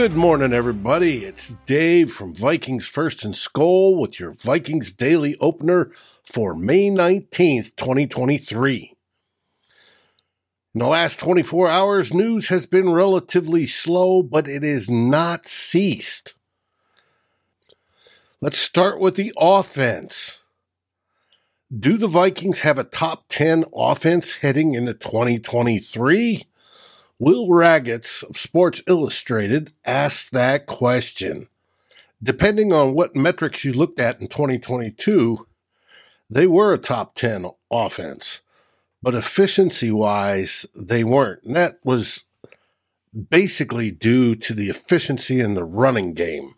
Good morning, everybody. It's Dave from Vikings First and Skol with your Vikings Daily Opener for May 19th, 2023. In the last 24 hours, news has been relatively slow, but it has not ceased. Let's start with the offense. Do the Vikings have a top 10 offense heading into 2023? Will Ragatz of Sports Illustrated asked that question. Depending on what metrics you looked at in 2022, they were a top 10 offense, but efficiency wise, they weren't. And that was basically due to the efficiency in the running game.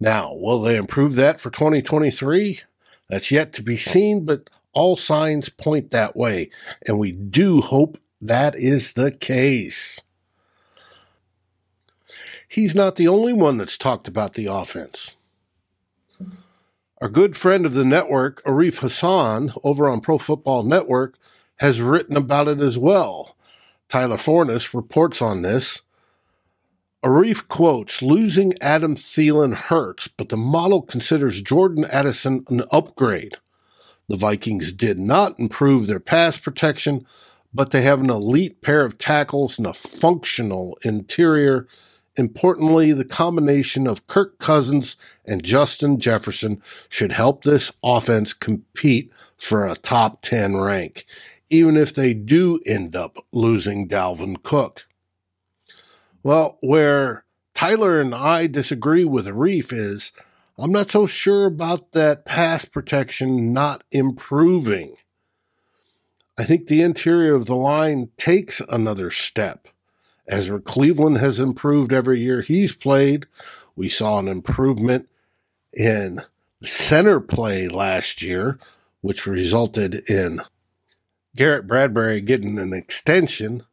Now, will they improve that for 2023? That's yet to be seen, but all signs point that way. And we do hope that is the case. He's not the only one that's talked about the offense. Our good friend of the network, Arif Hasan, over on Pro Football Network, has written about it as well. Tyler Forness reports on this. Arif quotes, losing Adam Thielen hurts, but the model considers Jordan Addison an upgrade. The Vikings did not improve their pass protection, but they have an elite pair of tackles and a functional interior. Importantly, the combination of Kirk Cousins and Justin Jefferson should help this offense compete for a top 10 rank, even if they do end up losing Dalvin Cook. Well, where Tyler and I disagree with Arif is I'm not so sure about that pass protection not improving. I think the interior of the line takes another step. Ezra Cleveland has improved every year he's played, we saw an improvement in center play last year, which resulted in Garrett Bradbury getting an extension.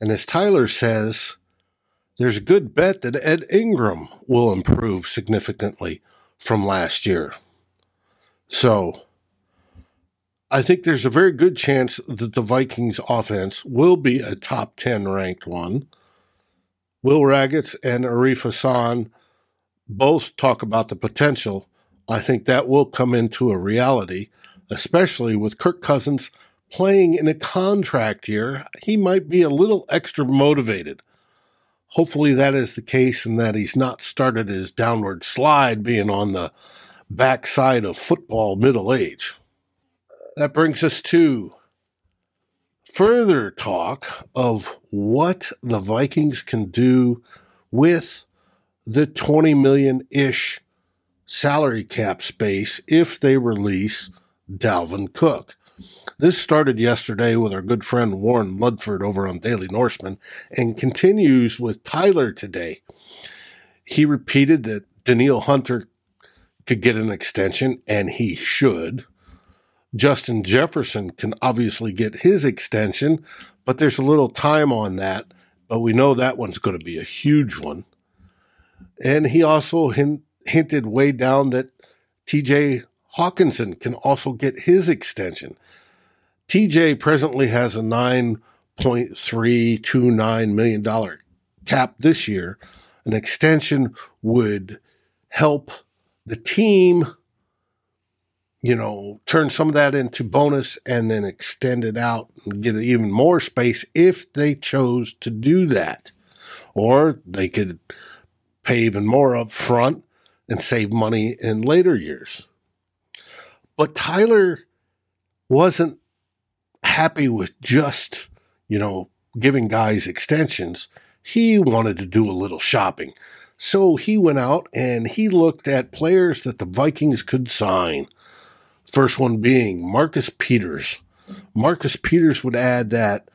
And as Tyler says, there's a good bet that Ed Ingram will improve significantly from last year. So I think there's a very good chance that the Vikings offense will be a top 10 ranked one. Will Ragatz and Arif Hasan both talk about the potential. I think that will come into a reality, especially with Kirk Cousins playing in a contract year. He might be a little extra motivated. Hopefully that is the case and that he's not started his downward slide being on the backside of football middle age. That brings us to further talk of what the Vikings can do with the 20 million ish salary cap space if they release Dalvin Cook. This started yesterday with our good friend Warren Ludford over on Daily Norseman and continues with Tyler today. He repeated that Danielle Hunter could get an extension and he should. Justin Jefferson can obviously get his extension, but there's a little time on that. But we know that one's going to be a huge one. And he also hint, hinted way down that TJ Hockenson can also get his extension. TJ presently has a $9.329 million cap this year. An extension would help the team you know, turn some of that into bonus and then extend it out and get even more space if they chose to do that. Or they could pay even more up front and save money in later years. But Tyler wasn't happy with just, you know, giving guys extensions. He wanted to do a little shopping. So he went out and he looked at players that the Vikings could sign First one being Marcus Peters. Marcus Peters would add that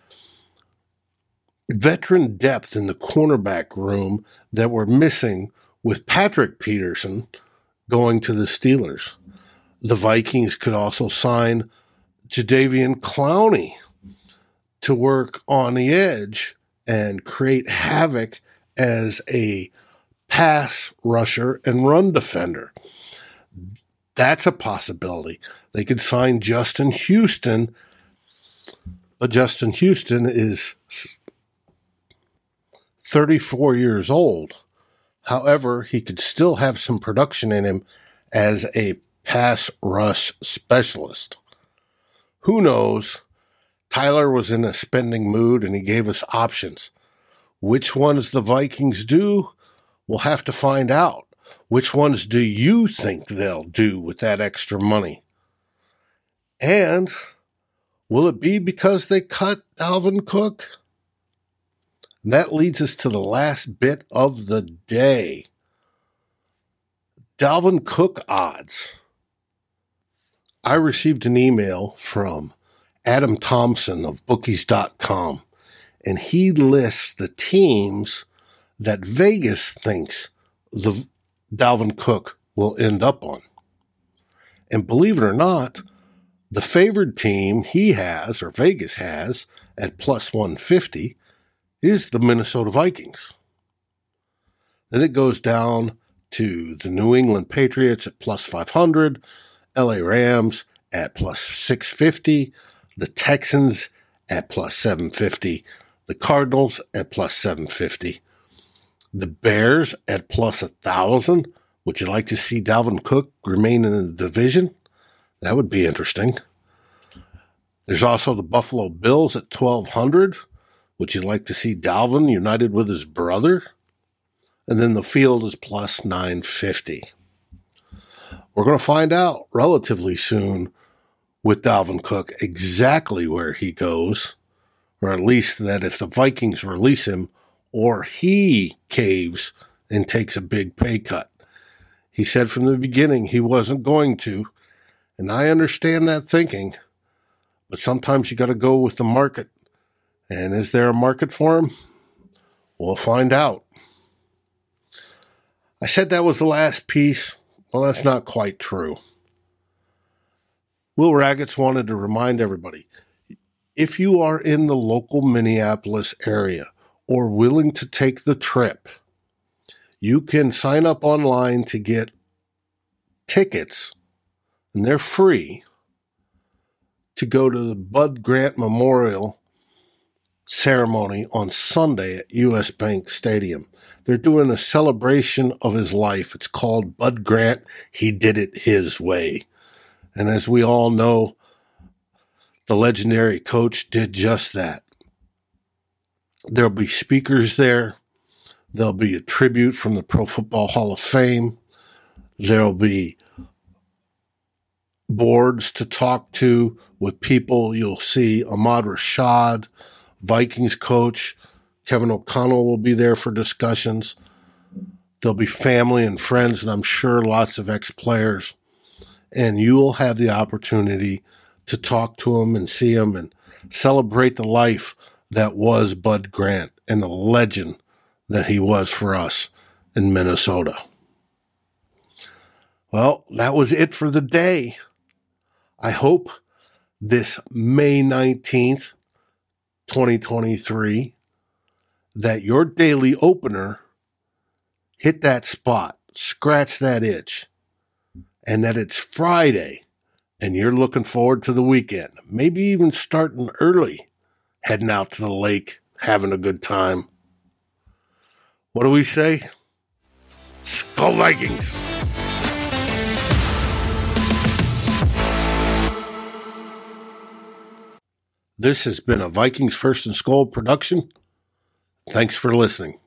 veteran depth in the cornerback room that we're missing with Patrick Peterson going to the Steelers. The Vikings could also sign Jadeveon Clowney to work on the edge and create havoc as a pass rusher and run defender. That's a possibility. They could sign Justin Houston, but Justin Houston is 34 years old. However, he could still have some production in him as a pass rush specialist. Who knows? Tyler was in a spending mood and he gave us options. Which ones the Vikings do? We'll have to find out. Which ones do you think they'll do with that extra money? And will it be because they cut Dalvin Cook? And that leads us to the last bit of the day. Dalvin Cook odds. I received an email from Adam Thompson of bookies.com, and he lists the teams that Vegas thinks the Dalvin Cook will end up on. And believe it or not, the favored team he has, or Vegas has, at plus 150 is the Minnesota Vikings. Then it goes down to the New England Patriots at plus 500, LA Rams at plus 650, the Texans at plus 750, the Cardinals at plus 750, the Bears at plus a 1,000. Would you like to see Dalvin Cook remain in the division? That would be interesting. There's also the Buffalo Bills at 1,200. Would you like to see Dalvin united with his brother? And then the field is plus 950. We're going to find out relatively soon with Dalvin Cook exactly where he goes, or at least that if the Vikings release him or he caves and takes a big pay cut. He said from the beginning he wasn't going to, and I understand that thinking, but sometimes you got to go with the market. And is there a market for him? We'll find out. I said that was the last piece. Well, that's not quite true. Will Ragatz wanted to remind everybody if you are in the local Minneapolis area or willing to take the trip, you can sign up online to get tickets, and they're free to go to the Bud Grant Memorial ceremony on Sunday at US Bank Stadium. They're doing a celebration of his life. It's called Bud Grant. He did it his way. And as we all know, the legendary coach did just that. There'll be speakers there. There'll be a tribute from the Pro Football Hall of Fame. There'll be boards to talk to with people. You'll see Ahmad Rashad, Vikings coach. Kevin O'Connell will be there for discussions. There'll be family and friends, and I'm sure lots of ex players and you will have the opportunity to talk to them and see them and celebrate the life that was Bud Grant and the legend that he was for us in Minnesota. Well, that was it for the day. I hope this May 19th, 2023, that your daily opener hit that spot, scratch that itch, and that it's Friday and you're looking forward to the weekend, maybe even starting early, heading out to the lake, having a good time. What do we say? Skol Vikings! This has been a Vikings First and Skol production. Thanks for listening.